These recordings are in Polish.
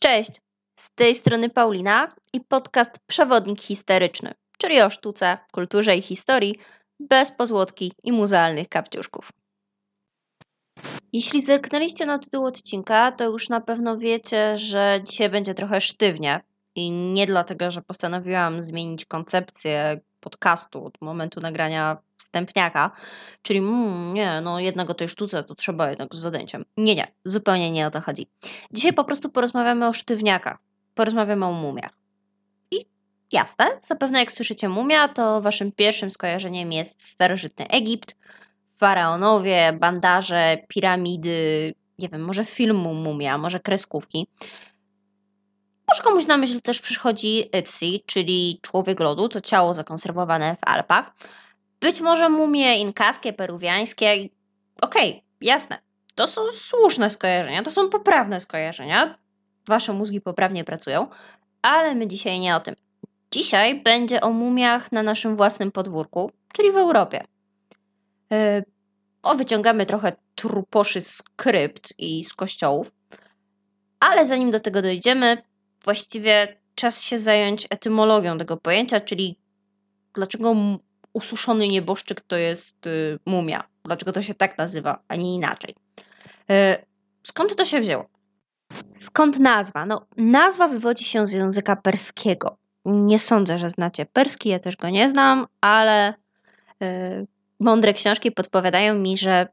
Cześć, z tej strony Paulina i podcast Przewodnik Historyczny, czyli o sztuce, kulturze i historii bez pozłotki i muzealnych kapciuszków. Jeśli zerknęliście na tytuł odcinka, to już na pewno wiecie, że dzisiaj będzie trochę sztywnie i nie dlatego, że postanowiłam zmienić koncepcję podcastu od momentu nagrania wstępniaka, czyli mm, nie, no jednego tej sztuce to trzeba jednak z zadęciem. Nie, nie, zupełnie nie o to chodzi. Dzisiaj po prostu porozmawiamy o sztywniakach, porozmawiamy o mumiach. I jasne, zapewne jak słyszycie mumia, to waszym pierwszym skojarzeniem jest starożytny Egipt, faraonowie, bandaże, piramidy, nie wiem, może filmu mumia, może kreskówki. Może komuś na myśl też przychodzi Itzi, czyli człowiek lodu, to ciało zakonserwowane w Alpach. Być może mumie inkaskie, peruwiańskie. Okej, okay, jasne. To są słuszne skojarzenia, to są poprawne skojarzenia. Wasze mózgi poprawnie pracują, ale my dzisiaj nie o tym. Dzisiaj będzie o mumiach na naszym własnym podwórku, czyli w Europie. Yy, o, wyciągamy trochę truposzy z krypt i z kościołów, ale zanim do tego dojdziemy, właściwie czas się zająć etymologią tego pojęcia, czyli dlaczego ususzony nieboszczyk to jest y, mumia. Dlaczego to się tak nazywa, a nie inaczej. Y, skąd to się wzięło? Skąd nazwa? No, nazwa wywodzi się z języka perskiego. Nie sądzę, że znacie perski, ja też go nie znam, ale y, mądre książki podpowiadają mi, że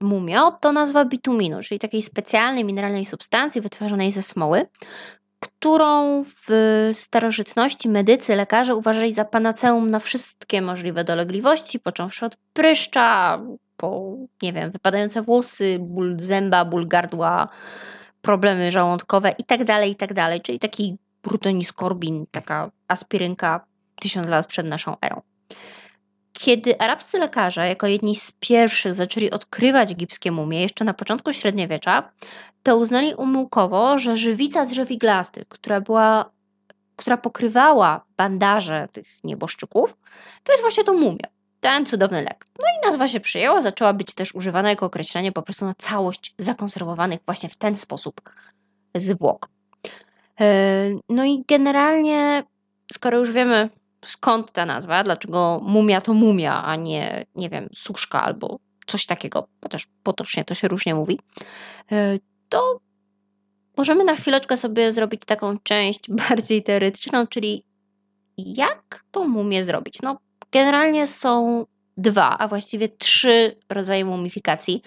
mumio to nazwa bituminu, czyli takiej specjalnej mineralnej substancji wytwarzanej ze smoły, którą w starożytności medycy, lekarze uważali za panaceum na wszystkie możliwe dolegliwości, począwszy od pryszcza, po, nie wiem, wypadające włosy, ból zęba, ból gardła, problemy żołądkowe itd., tak itd., tak czyli taki brutoniskorbin, taka aspirynka tysiąc lat przed naszą erą. Kiedy arabscy lekarze, jako jedni z pierwszych, zaczęli odkrywać egipskie mumie jeszcze na początku średniowiecza, to uznali umyłkowo, że żywica drzew iglastych, która była która pokrywała bandaże tych nieboszczyków, to jest właśnie to mumia, ten cudowny lek. No i nazwa się przyjęła, zaczęła być też używana jako określenie po prostu na całość zakonserwowanych właśnie w ten sposób zwłok. E, no i generalnie, skoro już wiemy skąd ta nazwa, dlaczego mumia to mumia, a nie, nie wiem, suszka albo coś takiego, chociaż potocznie to się różnie mówi, e, to możemy na chwileczkę sobie zrobić taką część bardziej teoretyczną, czyli jak tą mumię zrobić. No, generalnie są dwa, a właściwie trzy rodzaje mumifikacji.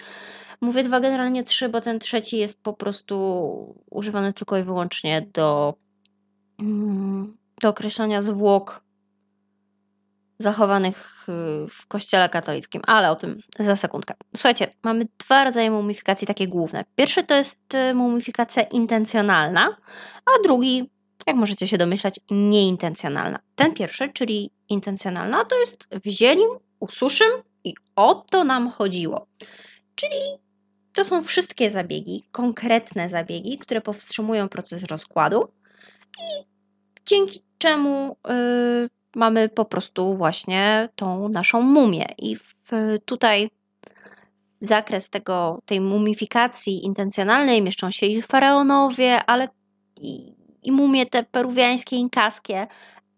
Mówię dwa, generalnie trzy, bo ten trzeci jest po prostu używany tylko i wyłącznie do, mm, do określania zwłok zachowanych y, w kościele katolickim, ale o tym za sekundkę. Słuchajcie, mamy dwa rodzaje mumifikacji takie główne. Pierwszy to jest y, mumifikacja intencjonalna, a drugi, jak możecie się domyślać, nieintencjonalna. Ten pierwszy, czyli intencjonalna, to jest wzięlim, ususzym i o to nam chodziło. Czyli to są wszystkie zabiegi, konkretne zabiegi, które powstrzymują proces rozkładu i dzięki czemu yy, mamy po prostu właśnie tą naszą mumię. I w, tutaj zakres tego, tej mumifikacji intencjonalnej mieszczą się i faraonowie, ale i, i mumie te peruwiańskie, inkaskie,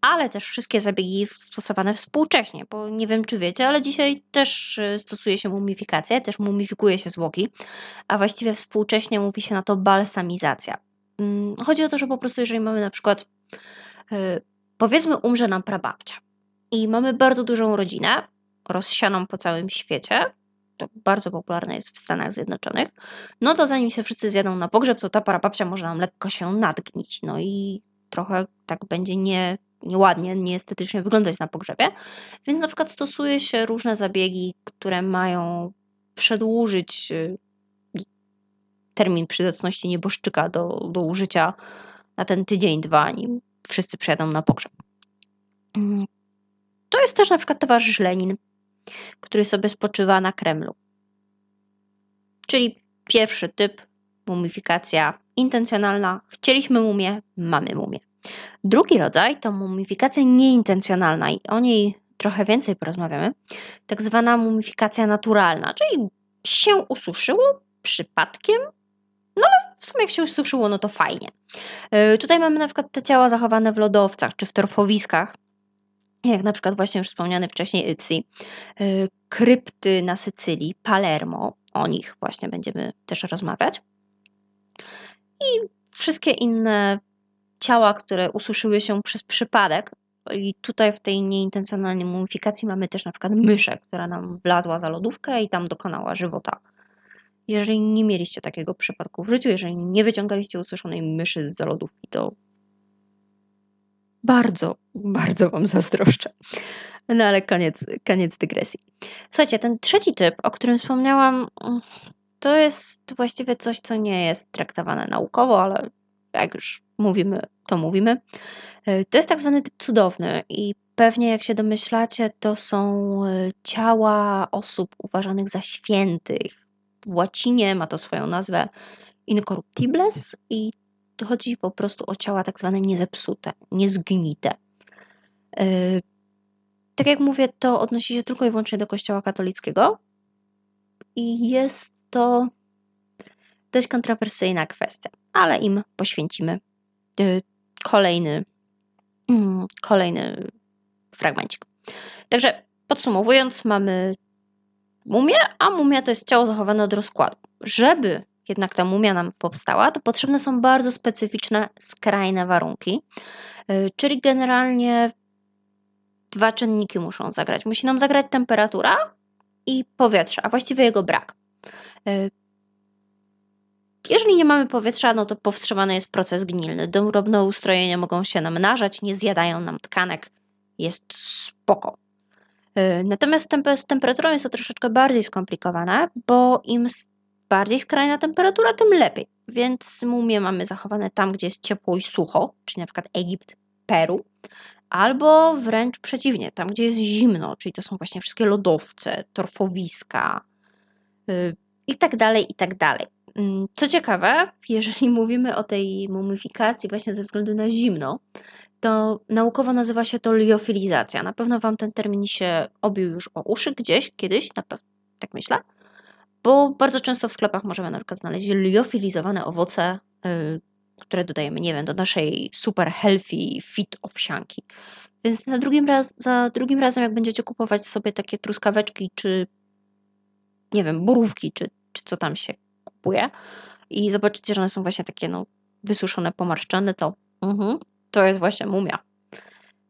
ale też wszystkie zabiegi stosowane współcześnie, bo nie wiem czy wiecie, ale dzisiaj też y, stosuje się mumifikację, też mumifikuje się zwłoki, a właściwie współcześnie mówi się na to balsamizacja. Mm, chodzi o to, że po prostu jeżeli mamy na przykład y, powiedzmy umrze nam prababcia. I mamy bardzo dużą rodzinę, rozsianą po całym świecie, to bardzo popularne jest w Stanach Zjednoczonych, no to zanim się wszyscy zjadą na pogrzeb, to ta prababcia może nam lekko się nadgnić, no i trochę tak będzie nie, nieładnie, nieestetycznie wyglądać na pogrzebie, więc na przykład stosuje się różne zabiegi, które mają przedłużyć y, termin przydatności nieboszczyka do, do użycia na ten tydzień, dwa, nim wszyscy przyjadą na pogrzeb. To jest też na przykład towarzysz Lenin, który sobie spoczywa na Kremlu. Czyli pierwszy typ, mumifikacja intencjonalna. Chcieliśmy mumię, mamy mumię. Drugi rodzaj to mumifikacja nieintencjonalna i o niej trochę więcej porozmawiamy. Tak zwana mumifikacja naturalna, czyli się ususzyło przypadkiem, w sumie jak się już suszyło, no to fajnie. Yy, tutaj mamy na przykład te ciała zachowane w lodowcach czy w torfowiskach, jak na przykład właśnie już wspomniany wcześniej Itzi, yy, krypty na Sycylii, Palermo, o nich właśnie będziemy też rozmawiać. I wszystkie inne ciała, które ususzyły się przez przypadek. I tutaj w tej nieintencjonalnej mumifikacji mamy też na przykład myszę, która nam wlazła za lodówkę i tam dokonała żywota. Jeżeli nie mieliście takiego przypadku w życiu, jeżeli nie wyciągaliście ususzonej myszy z lodówki, to bardzo, bardzo Wam zazdroszczę. No ale koniec, koniec dygresji. Słuchajcie, ten trzeci typ, o którym wspomniałam, to jest właściwie coś, co nie jest traktowane naukowo, ale jak już mówimy, to mówimy. To jest tak zwany typ cudowny i pewnie jak się domyślacie, to są e, ciała osób uważanych za świętych. W łacinie ma to swoją nazwę incorruptibles i chodzi po prostu o ciała tak zwane niezepsute, niezgnite. E, tak jak mówię, to odnosi się tylko i wyłącznie do Kościoła katolickiego i jest to dość kontrowersyjna kwestia, ale im poświęcimy y, kolejny, mm, kolejny fragmencik. Także podsumowując, mamy mumię, a mumia to jest ciało zachowane od rozkładu. Żeby jednak ta mumia nam powstała, to potrzebne są bardzo specyficzne, skrajne warunki, y, czyli generalnie dwa czynniki muszą zagrać. Musi nam zagrać temperatura i powietrze, a właściwie jego brak. Y, jeżeli nie mamy powietrza, no to powstrzymany jest proces gnilny. Drobne ustrojenia mogą się namnażać, nie zjadają nam tkanek. Jest spoko. Y, natomiast z temperaturą jest to troszeczkę bardziej skomplikowane, bo im bardziej skrajna temperatura, tym lepiej. Więc mumie mamy zachowane tam, gdzie jest ciepło i sucho, czyli na przykład Egipt, Peru, albo wręcz przeciwnie, tam, gdzie jest zimno, czyli to są właśnie wszystkie lodowce, torfowiska yy, i tak dalej, i tak dalej. Mm, co ciekawe, jeżeli mówimy o tej mumifikacji właśnie ze względu na zimno, to naukowo nazywa się to liofilizacja. Na pewno Wam ten termin się obił już o uszy gdzieś, kiedyś, na pewno, tak myślę, bo bardzo często w sklepach możemy na przykład znaleźć liofilizowane owoce, yy, które dodajemy, nie wiem, do naszej super healthy fit owsianki. Więc na drugim raz, za drugim razem, jak będziecie kupować sobie takie truskaweczki, czy nie wiem, borówki, czy, czy co tam się kupuje i zobaczycie, że one są właśnie takie no, wysuszone, pomarszczone, to uh-huh, to jest właśnie mumia.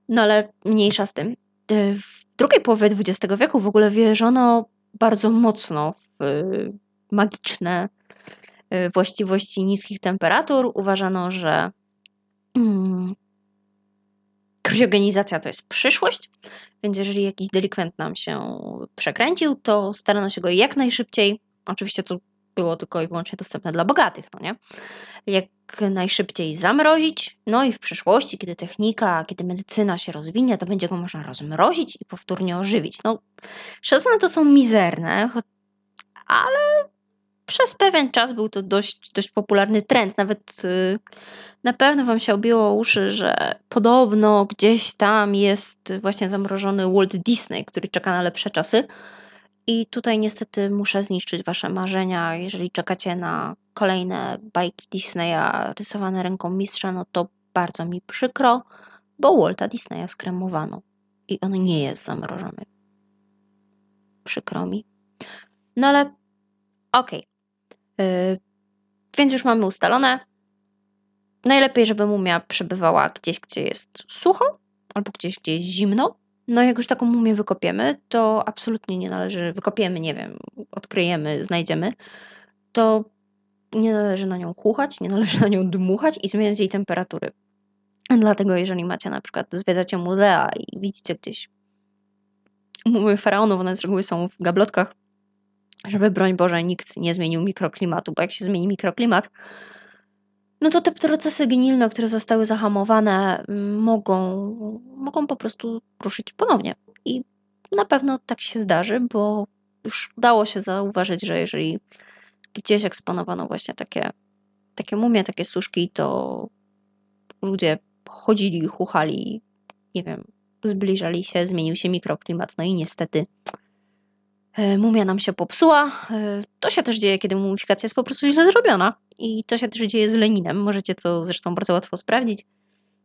No ale mniejsza z tym. Y, w drugiej połowie XX wieku w ogóle wierzono bardzo mocno w y, magiczne y, właściwości niskich temperatur. Uważano, że mm, kriogenizacja to jest przyszłość, więc jeżeli jakiś delikwent nam się przekręcił, to starano się go jak najszybciej, oczywiście to było tylko i wyłącznie dostępne dla bogatych, no nie? Jak najszybciej zamrozić, no i w przyszłości, kiedy technika, kiedy medycyna się rozwinie, to będzie go można rozmrozić i powtórnie ożywić. No, szanse to są mizerne, ale przez pewien czas był to dość, dość popularny trend. Nawet y, na pewno Wam się obiło uszy, że podobno gdzieś tam jest właśnie zamrożony Walt Disney, który czeka na lepsze czasy. I tutaj niestety muszę zniszczyć Wasze marzenia. Jeżeli czekacie na kolejne bajki Disneya rysowane ręką mistrza, no to bardzo mi przykro, bo Walta Disneya skremowano i on nie jest zamrożony. Przykro mi. No ale okej. Okay. Yy, więc już mamy ustalone. Najlepiej, żeby mumia przebywała gdzieś, gdzie jest sucho, albo gdzieś, gdzie jest zimno, no jak już taką mumię wykopiemy, to absolutnie nie należy, wykopiemy, nie wiem, odkryjemy, znajdziemy, to nie należy na nią chuchać, nie należy na nią dmuchać i zmieniać jej temperatury. Dlatego jeżeli macie na przykład, zwiedzacie muzea i widzicie gdzieś mumy faraonów, one z reguły są w gablotkach, żeby broń Boże nikt nie zmienił mikroklimatu, bo jak się zmieni mikroklimat, no to te procesy genilne, które zostały zahamowane, mm, mogą, mogą po prostu ruszyć ponownie. I na pewno tak się zdarzy, bo już udało się zauważyć, że jeżeli gdzieś eksponowano właśnie takie, takie mumie, takie suszki, to ludzie chodzili, chuchali, nie wiem, zbliżali się, zmienił się mikroklimat, no i niestety mumia nam się popsuła. E, to się też dzieje, kiedy mumifikacja jest po prostu źle zrobiona. I to się też dzieje z Leninem. Możecie to zresztą bardzo łatwo sprawdzić.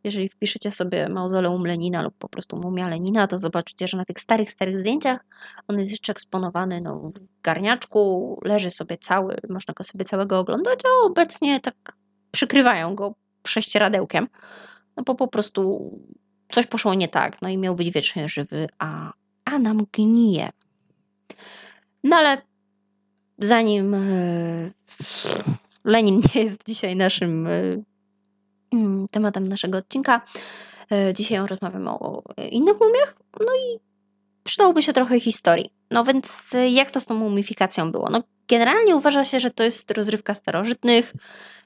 Jeżeli wpiszecie sobie mauzoleum Lenina lub po prostu mumia Lenina, to zobaczycie, że na tych starych, starych zdjęciach on jest jeszcze eksponowany no, w garniaczku, leży sobie cały, można go sobie całego oglądać, a obecnie tak przykrywają go prześcieradełkiem, no bo po prostu coś poszło nie tak, no i miał być wiecznie żywy, a, a nam gnije. No ale zanim e, Lenin nie jest dzisiaj naszym e, mm, tematem naszego odcinka, e, dzisiaj rozmawiamy o innych mumiach, no i przydałoby się trochę historii. No więc jak to z tą mumifikacją było? No generalnie uważa się, że to jest rozrywka starożytnych,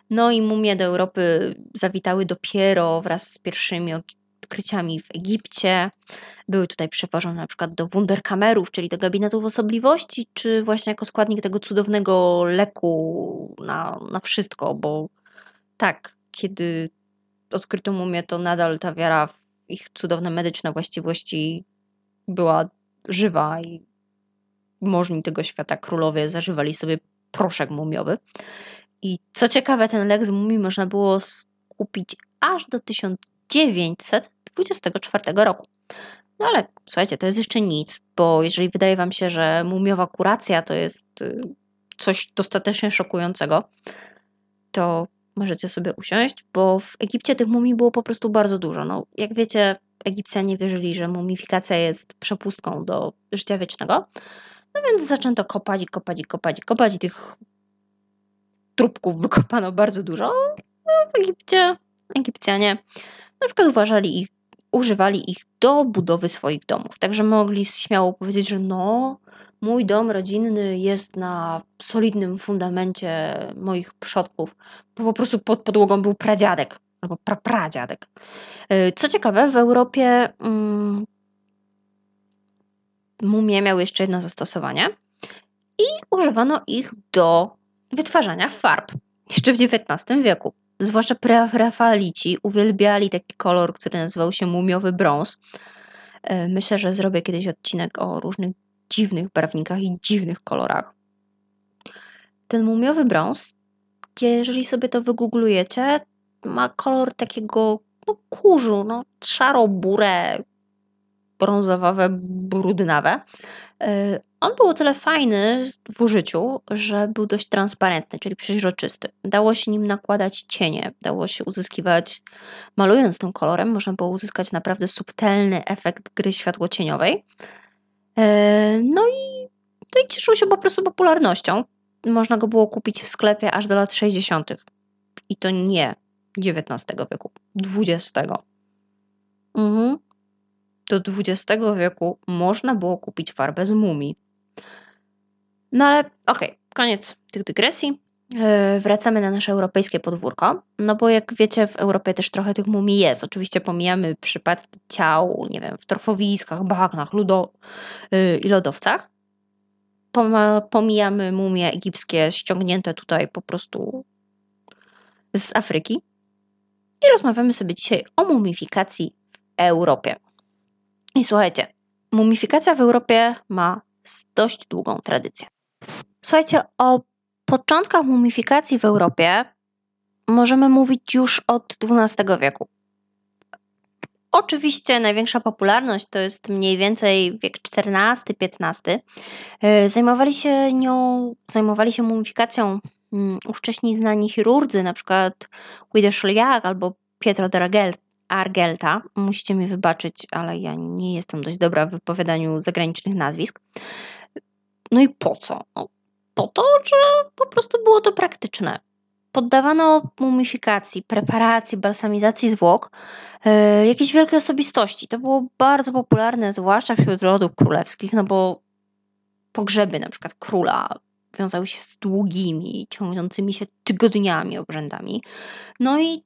no i mumie do Europy zawitały dopiero wraz z pierwszymi odkryciami w Egipcie. Były tutaj przewożone na przykład do wunderkamerów, czyli do gabinetów osobliwości, czy właśnie jako składnik tego cudownego leku na, na wszystko, bo tak, kiedy odkryto mumię, to nadal ta wiara w ich cudowne medyczne właściwości była żywa i możni tego świata królowie zażywali sobie proszek mumiowy. I co ciekawe, ten lek z mumii można było skupić aż do 1924 roku. No ale słuchajcie, to jest jeszcze nic, bo jeżeli wydaje Wam się, że mumiowa kuracja to jest y, coś dostatecznie szokującego, to możecie sobie usiąść, bo w Egipcie tych mumii było po prostu bardzo dużo. No, jak wiecie, Egipcjanie wierzyli, że mumifikacja jest przepustką do życia wiecznego, no więc zaczęto kopać i kopać i kopać i kopać i tych trupków wykopano bardzo dużo. No, w Egipcie Egipcjanie na przykład uważali ich, używali ich do budowy swoich domów. Także mogli śmiało powiedzieć, że no, mój dom rodzinny jest na solidnym fundamencie moich przodków, bo po prostu pod podłogą był pradziadek albo prapradziadek. E, co ciekawe, w Europie mm, mumie miały jeszcze jedno zastosowanie i używano ich do wytwarzania farb. Jeszcze w XIX wieku. Zwłaszcza prefalici uwielbiali taki kolor, który nazywał się mumiowy brąz. E, myślę, że zrobię kiedyś odcinek o różnych dziwnych barwnikach i dziwnych kolorach. Ten mumiowy brąz, jeżeli sobie to wygooglujecie, ma kolor takiego no, kurzu, no, szaro-burę, brązowawe, brudnawe. On był o tyle fajny w użyciu, że był dość transparentny, czyli przeźroczysty. Dało się nim nakładać cienie, dało się uzyskiwać, malując tym kolorem, można było uzyskać naprawdę subtelny efekt gry światłocieniowej. Y, no i, no i cieszył się po prostu popularnością. Można go było kupić w sklepie aż do lat 60. I to nie XIX wieku, XX. Mhm do XX wieku można było kupić farbę z mumii. No ale okej, okay, koniec tych dygresji. E, wracamy na nasze europejskie podwórko, no bo jak wiecie, w Europie też trochę tych mumii jest. Oczywiście pomijamy przypadki ciał, nie wiem, w torfowiskach, bagnach ludo e, i lodowcach. Pomijamy mumie egipskie ściągnięte tutaj po prostu z Afryki. I rozmawiamy sobie dzisiaj o mumifikacji w Europie. I słuchajcie, mumifikacja w Europie ma dość długą tradycję. Słuchajcie, o początkach mumifikacji w Europie możemy mówić już od XII wieku. Oczywiście największa popularność to jest mniej więcej wiek XIV-XV. E, zajmowali się nią, zajmowali się mumifikacją mm, ówcześni znani chirurdzy, na przykład Guido Chauliac albo Pietro de Argelta. Musicie mi wybaczyć, ale ja nie jestem dość dobra w wypowiadaniu zagranicznych nazwisk. No i po co? No, po to, że po prostu było to praktyczne. Poddawano mumifikacji, preparacji, balsamizacji zwłok yy, jakieś wielkie osobistości. To było bardzo popularne, zwłaszcza wśród rodów królewskich, no bo pogrzeby na przykład króla wiązały się z długimi, ciągnącymi się tygodniami obrzędami. No i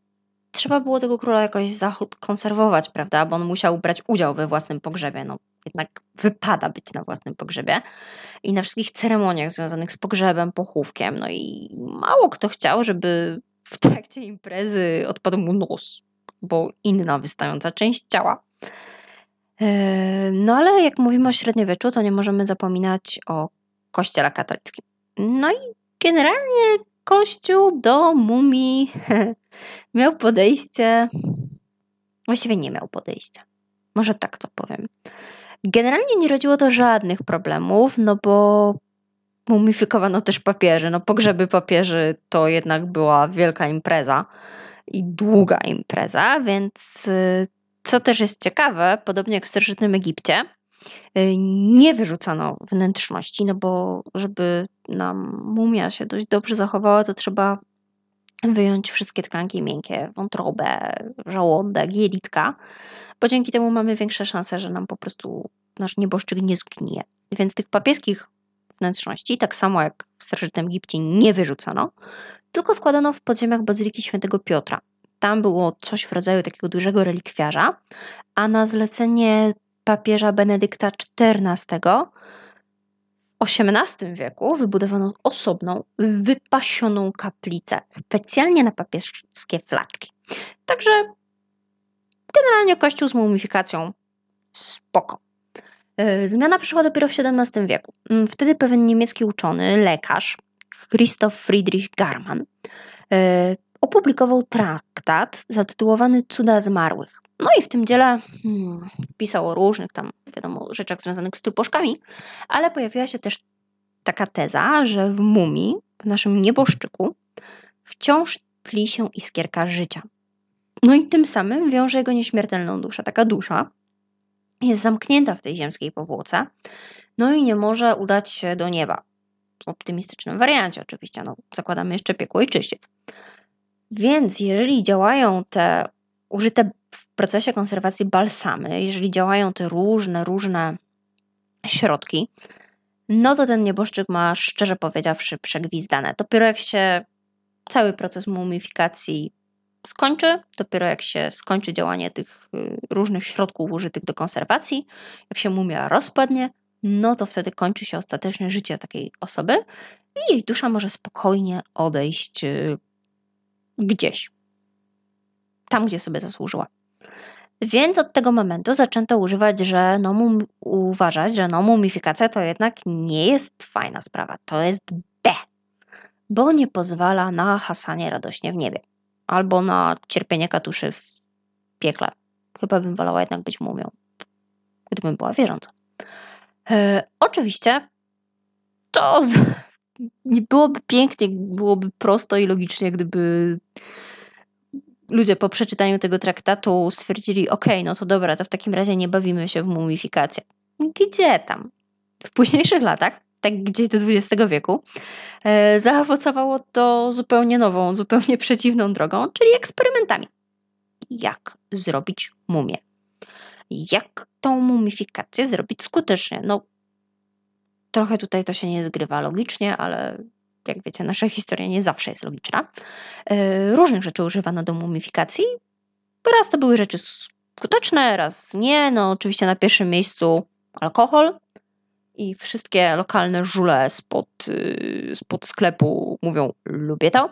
trzeba było tego króla jakoś zakonserwować, prawda? Bo on musiał brać udział we własnym pogrzebie. No, jednak wypada być na własnym pogrzebie i na wszystkich ceremoniach związanych z pogrzebem, pochówkiem. No i mało kto chciał, żeby w trakcie imprezy odpadł mu nos, bo inna wystająca część ciała. No ale jak mówimy o średniowieczu, to nie możemy zapominać o kościele katolickim. No i generalnie kościół do mumii miał podejście, właściwie nie miał podejścia. Może tak to powiem. Generalnie nie rodziło to żadnych problemów, no bo mumifikowano też papieży. No pogrzeby papieży to jednak była wielka impreza i długa impreza, więc y, co też jest ciekawe, podobnie jak w starożytnym Egipcie, y, nie wyrzucano wnętrzności, no bo żeby nam mumia się dość dobrze zachowała, to trzeba wyjąć wszystkie tkanki miękkie, wątrobę, żołądek, jelitka, bo dzięki temu mamy większe szanse, że nam po prostu nasz nieboszczyk nie zgnije. Więc tych papieskich wnętrzności, tak samo jak w starożytnym Egipcie, nie wyrzucano, tylko składano w podziemiach Bazyliki Świętego Piotra. Tam było coś w rodzaju takiego dużego relikwiarza, a na zlecenie papieża Benedykta XIV XVIII wieku wybudowano osobną, wypasioną kaplicę, specjalnie na papieskie flaczki. Także generalnie kościół z mumifikacją spoko. E, zmiana przyszła dopiero w XVII wieku. Mm, wtedy pewien niemiecki uczony, lekarz, Christoph Friedrich Garman, e, opublikował traktat zatytułowany Cuda zmarłych. No i w tym dziele hmm, pisał o różnych tam, wiadomo, rzeczach związanych z truposzkami, ale pojawiła się też taka teza, że w mumii, w naszym nieboszczyku, wciąż tli się iskierka życia. No i tym samym wiąże jego nieśmiertelną duszę. Taka dusza jest zamknięta w tej ziemskiej powłoce, no i nie może udać się do nieba. W optymistycznym wariancie oczywiście, no zakładamy jeszcze piekło i czyściec. Więc jeżeli działają te użyte procesie konserwacji balsamy, jeżeli działają te różne, różne środki, no to ten nieboszczyk ma, szczerze powiedziawszy, przegwizdane. Dopiero jak się cały proces mumifikacji skończy, dopiero jak się skończy działanie tych y, różnych środków użytych do konserwacji, jak się mumia rozpadnie, no to wtedy kończy się ostateczne życie takiej osoby i jej dusza może spokojnie odejść y, gdzieś. Tam, gdzie sobie zasłużyła. Więc od tego momentu zaczęto używać, że no, mum, uważać, że no, mumifikacja to jednak nie jest fajna sprawa. To jest B, bo nie pozwala na hasanie radośnie w niebie albo na cierpienie katuszy w piekle. Chyba bym wolała jednak być mumią, gdybym była wierząca. E, oczywiście to z... byłoby pięknie, byłoby prosto i logicznie, gdyby ludzie po przeczytaniu tego traktatu stwierdzili, ok, no to dobra, to w takim razie nie bawimy się w mumifikację. Gdzie tam? W późniejszych latach, tak gdzieś do XX wieku, e, zaowocowało to zupełnie nową, zupełnie przeciwną drogą, czyli eksperymentami. Jak zrobić mumię? Jak tą mumifikację zrobić skutecznie? No, trochę tutaj to się nie zgrywa logicznie, ale jak wiecie, nasza historia nie zawsze jest logiczna. E, różnych rzeczy używano do mumifikacji. Raz to były rzeczy skuteczne, raz nie. No, oczywiście na pierwszym miejscu alkohol i wszystkie lokalne żule spod, y, spod sklepu mówią lubię to.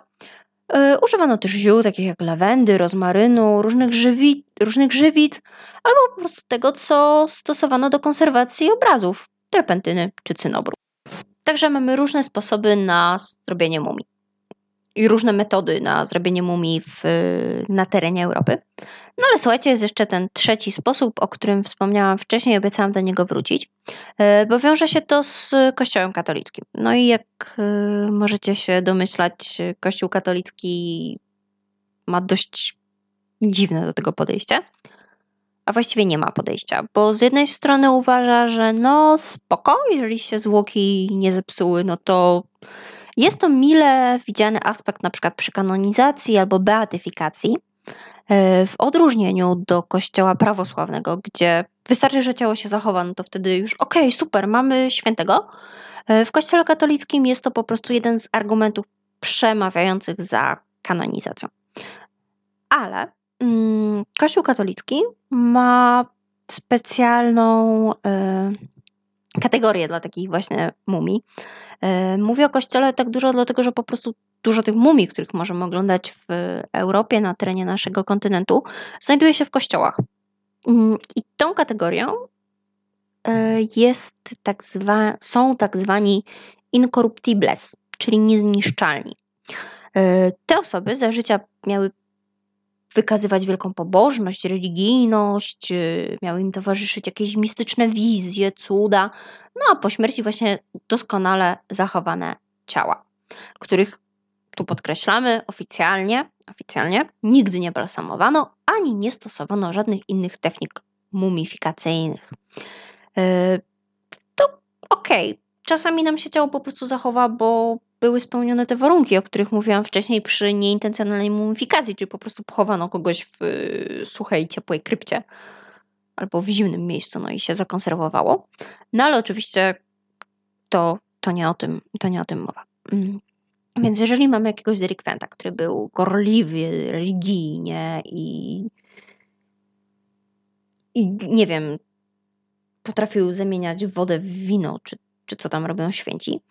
E, używano też ziół, takich jak lawendy, rozmarynu, różnych, żywi, różnych żywic, albo po prostu tego, co stosowano do konserwacji obrazów, terpentyny czy cynobru. Także mamy różne sposoby na zrobienie mumii i różne metody na zrobienie mumii w, na terenie Europy. No ale słuchajcie, jest jeszcze ten trzeci sposób, o którym wspomniałam wcześniej, obiecałam do niego wrócić, e, bo wiąże się to z Kościołem katolickim. No i jak e, możecie się domyślać, Kościół katolicki ma dość dziwne do tego podejście a właściwie nie ma podejścia, bo z jednej strony uważa, że no spoko, jeżeli się zwłoki nie zepsuły, no to jest to mile widziany aspekt na przykład przy kanonizacji albo beatyfikacji, e, w odróżnieniu do kościoła prawosławnego, gdzie wystarczy, że ciało się zachowa, no to wtedy już okej, okay, super, mamy świętego. E, w kościele katolickim jest to po prostu jeden z argumentów przemawiających za kanonizacją. Ale Kościół katolicki ma specjalną e, kategorię dla takich właśnie mumii. E, mówię o kościele tak dużo, dlatego że po prostu dużo tych mumii, których możemy oglądać w Europie, na terenie naszego kontynentu, znajduje się w kościołach. Mm, I tą kategorią e, jest tak zwa, są tak zwani incorruptibles, czyli niezniszczalni. Te osoby za życia miały wykazywać wielką pobożność, religijność, y, miały im towarzyszyć jakieś mistyczne wizje, cuda, no a po śmierci właśnie doskonale zachowane ciała, których tu podkreślamy oficjalnie, oficjalnie nigdy nie balsamowano ani nie stosowano żadnych innych technik mumifikacyjnych. Y, to okej, okay. czasami nam się ciało po prostu zachowa, bo były spełnione te warunki, o których mówiłam wcześniej przy nieintencjonalnej mumifikacji, czyli po prostu pochowano kogoś w y, suchej, ciepłej krypcie albo w zimnym miejscu, no i się zakonserwowało. No ale oczywiście to, to, nie, o tym, to nie o tym mowa. Mm. Więc jeżeli mamy jakiegoś delikwenta, który był gorliwy religijnie i, i nie wiem, potrafił zamieniać wodę w wino, czy, czy co tam robią święci,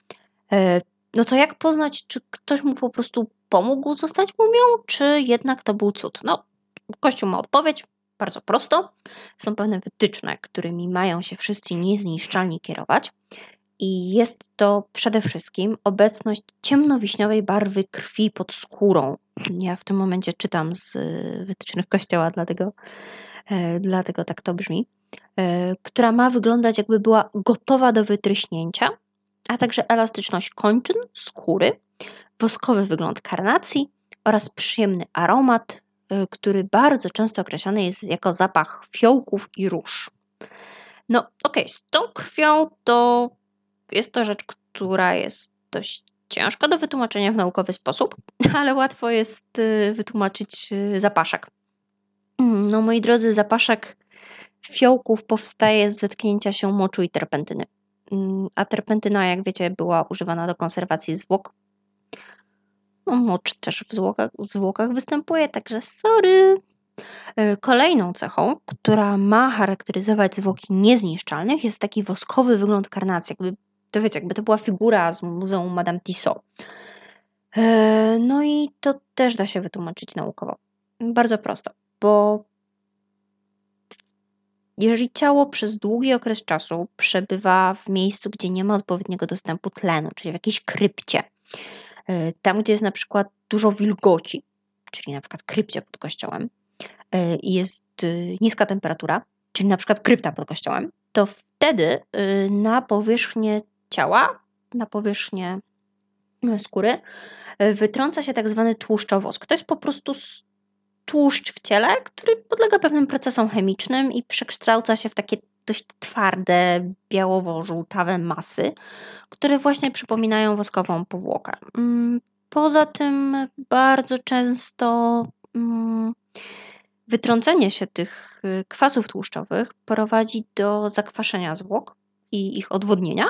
e, no to jak poznać, czy ktoś mu po prostu pomógł zostać mumią, czy jednak to był cud? No, Kościół ma odpowiedź, bardzo prosto. Są pewne wytyczne, którymi mają się wszyscy niezniszczalni kierować. I jest to przede wszystkim obecność ciemnowiśniowej barwy krwi pod skórą. Ja w tym momencie czytam z wytycznych kościoła, dlatego, e, dlatego tak to brzmi. E, która ma wyglądać, jakby była gotowa do wytryśnięcia a także elastyczność kończyn, skóry, woskowy wygląd karnacji oraz przyjemny aromat, y, który bardzo często określany jest jako zapach fiołków i róż. No okej, okay, z tą krwią to jest to rzecz, która jest dość ciężka do wytłumaczenia w naukowy sposób, ale łatwo jest y, wytłumaczyć y, zapaszek. Mm, no moi drodzy, zapaszek fiołków powstaje z zetknięcia się moczu i terpentyny. Mm, a terpentyna, jak wiecie, była używana do konserwacji zwłok. No, mocz też w zwłokach, w zwłokach występuje, także sorry. E, kolejną cechą, która ma charakteryzować zwłoki niezniszczalnych, jest taki woskowy wygląd karnacji. Jakby, to wiecie, jakby to była figura z Muzeum Madame Tissot. E, no i to też da się wytłumaczyć naukowo. Bardzo prosto, bo jeżeli ciało przez długi okres czasu przebywa w miejscu, gdzie nie ma odpowiedniego dostępu tlenu, czyli w jakiejś krypcie, y, tam gdzie jest na przykład dużo wilgoci, czyli na przykład krypcie pod kościołem, y, i jest y, niska temperatura, czyli na przykład krypta pod kościołem, to wtedy na powierzchnię ciała, na powierzchnię skóry wytrąca się tak zwany tłuszczowosk. To jest po prostu tłuszcz w ciele, który podlega pewnym procesom chemicznym i przekształca się w takie dość twarde, białowo-żółtawe masy, które właśnie przypominają woskową powłokę. Mm, poza tym bardzo często mm, wytrącenie się tych y, kwasów tłuszczowych prowadzi do zakwaszenia zwłok i ich odwodnienia,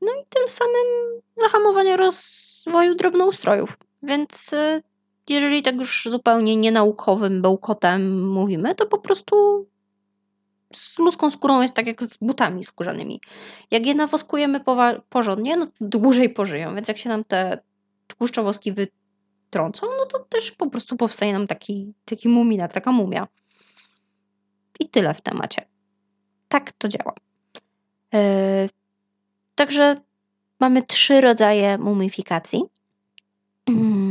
no i tym samym zahamowania rozwoju drobnoustrojów. Więc y, jeżeli tak już zupełnie nienaukowym bełkotem mówimy, to po prostu z ludzką skórą jest tak jak z butami skórzanymi. Jak je nawoskujemy porządnie, no to dłużej pożyją, więc jak się nam te tłuszczowoski wytrącą, no to też po prostu powstaje nam taki, taki muminak, taka mumia. I tyle w temacie. Tak to działa. Yy, także mamy trzy rodzaje mumifikacji.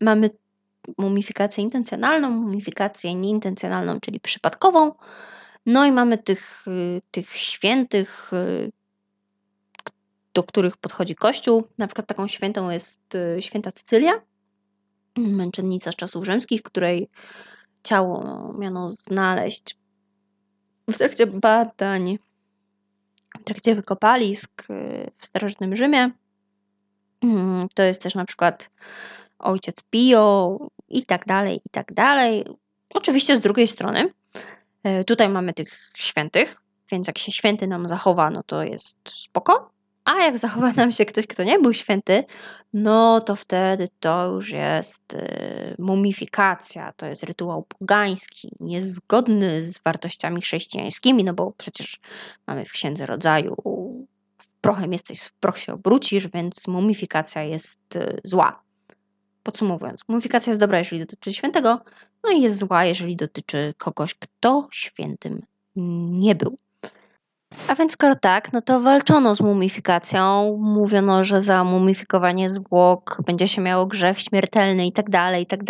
Mamy mumifikację intencjonalną, mumifikację nieintencjonalną, czyli przypadkową. No i mamy tych, y, tych świętych, y, do których podchodzi Kościół. Na przykład taką świętą jest y, święta Cycylia, męczennica z czasów rzymskich, której ciało miano znaleźć w trakcie badań, w trakcie wykopalisk w starożytnym Rzymie. Mm, to jest też na przykład ojciec Pio i tak dalej, i tak dalej. Oczywiście z drugiej strony, e, tutaj mamy tych świętych, więc jak się święty nam zachowa, no to jest spoko. A jak zachowa nam się ktoś, kto nie był święty, no to wtedy to już jest e, mumifikacja, to jest rytuał pogański, niezgodny z wartościami chrześcijańskimi, no bo przecież mamy w Księdze Rodzaju prochem jesteś, w proch się obrócisz, więc mumifikacja jest e, zła Podsumowując, mumifikacja jest dobra, jeżeli dotyczy świętego, no i jest zła, jeżeli dotyczy kogoś, kto świętym nie był. A więc skoro tak, no to walczono z mumifikacją. Mówiono, że za mumifikowanie zwłok będzie się miało grzech śmiertelny i tak dalej, i tak.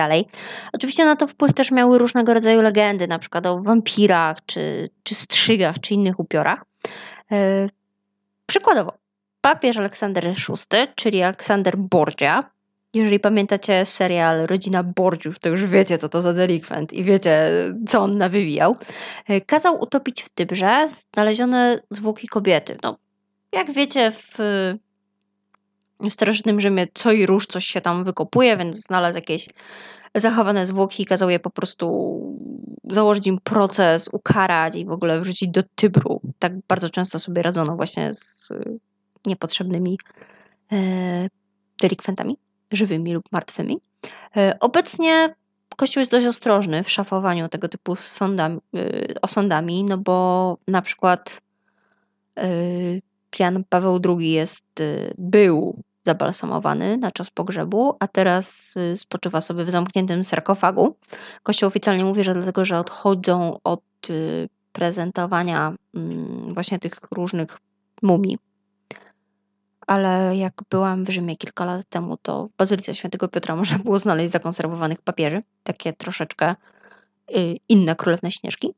Oczywiście na to wpływ też miały różnego rodzaju legendy, na przykład o wampirach, czy, czy strzygach, czy innych upiorach. Yy, przykładowo, papież Aleksander VI, czyli Aleksander Borgia, jeżeli pamiętacie serial Rodzina Bordziów, to już wiecie, co to za delikwent i wiecie, co on nawywijał. E, kazał utopić w Tybrze znalezione zwłoki kobiety. No, jak wiecie, w, w starożytnym Rzymie co i róż coś się tam wykopuje, więc znalazł jakieś zachowane zwłoki i kazał je po prostu założyć im proces, ukarać i w ogóle wrzucić do Tybru. Tak bardzo często sobie radzono właśnie z niepotrzebnymi e, delikwentami żywymi lub martwymi. E, obecnie Kościół jest dość ostrożny w szafowaniu tego typu sądami, e, osądami, no bo na przykład e, Jan Paweł II jest, był zabalsamowany na czas pogrzebu, a teraz spoczywa sobie w zamkniętym sarkofagu. Kościół oficjalnie mówi, że dlatego, że odchodzą od prezentowania mm, właśnie tych różnych mumii ale jak byłam w Rzymie kilka lat temu, to w Świętego Piotra można było znaleźć zakonserwowanych papieży, takie troszeczkę y, inne królewne śnieżki.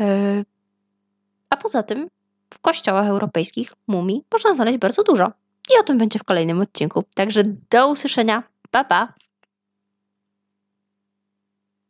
Y, a poza tym w kościołach europejskich mumii można znaleźć bardzo dużo. I o tym będzie w kolejnym odcinku. Także do usłyszenia. Pa, pa!